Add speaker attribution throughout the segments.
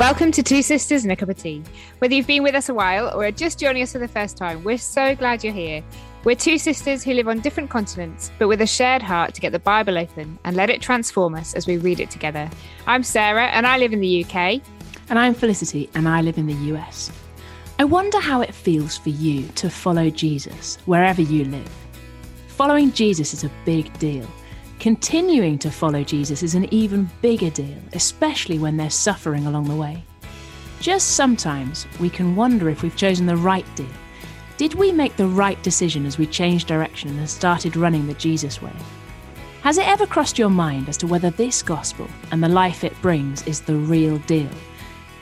Speaker 1: Welcome to Two Sisters and a Cup of Tea. Whether you've been with us a while or are just joining us for the first time, we're so glad you're here. We're two sisters who live on different continents, but with a shared heart to get the Bible open and let it transform us as we read it together. I'm Sarah, and I live in the UK.
Speaker 2: And I'm Felicity, and I live in the US. I wonder how it feels for you to follow Jesus wherever you live. Following Jesus is a big deal. Continuing to follow Jesus is an even bigger deal, especially when there's suffering along the way. Just sometimes we can wonder if we've chosen the right deal. Did we make the right decision as we changed direction and started running the Jesus way? Has it ever crossed your mind as to whether this gospel and the life it brings is the real deal?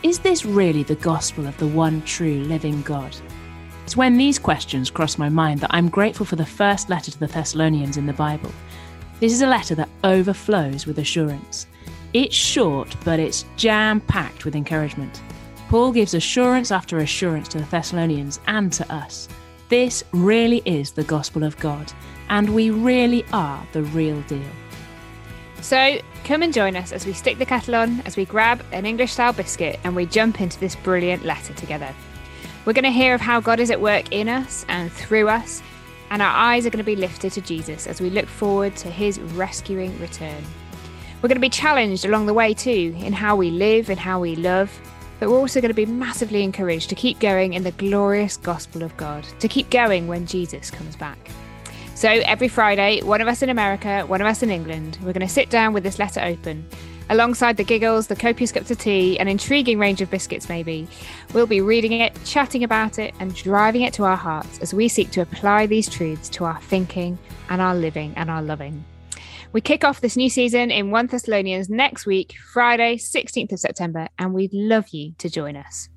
Speaker 2: Is this really the gospel of the one true living God? It's when these questions cross my mind that I'm grateful for the first letter to the Thessalonians in the Bible. This is a letter that overflows with assurance. It's short, but it's jam packed with encouragement. Paul gives assurance after assurance to the Thessalonians and to us. This really is the gospel of God, and we really are the real deal.
Speaker 1: So come and join us as we stick the kettle on, as we grab an English style biscuit, and we jump into this brilliant letter together. We're going to hear of how God is at work in us and through us and our eyes are going to be lifted to Jesus as we look forward to his rescuing return. We're going to be challenged along the way too in how we live and how we love, but we're also going to be massively encouraged to keep going in the glorious gospel of God, to keep going when Jesus comes back. So every Friday, one of us in America, one of us in England, we're going to sit down with this letter open Alongside the giggles, the copious cups of tea, an intriguing range of biscuits, maybe, we'll be reading it, chatting about it, and driving it to our hearts as we seek to apply these truths to our thinking and our living and our loving. We kick off this new season in 1 Thessalonians next week, Friday, 16th of September, and we'd love you to join us.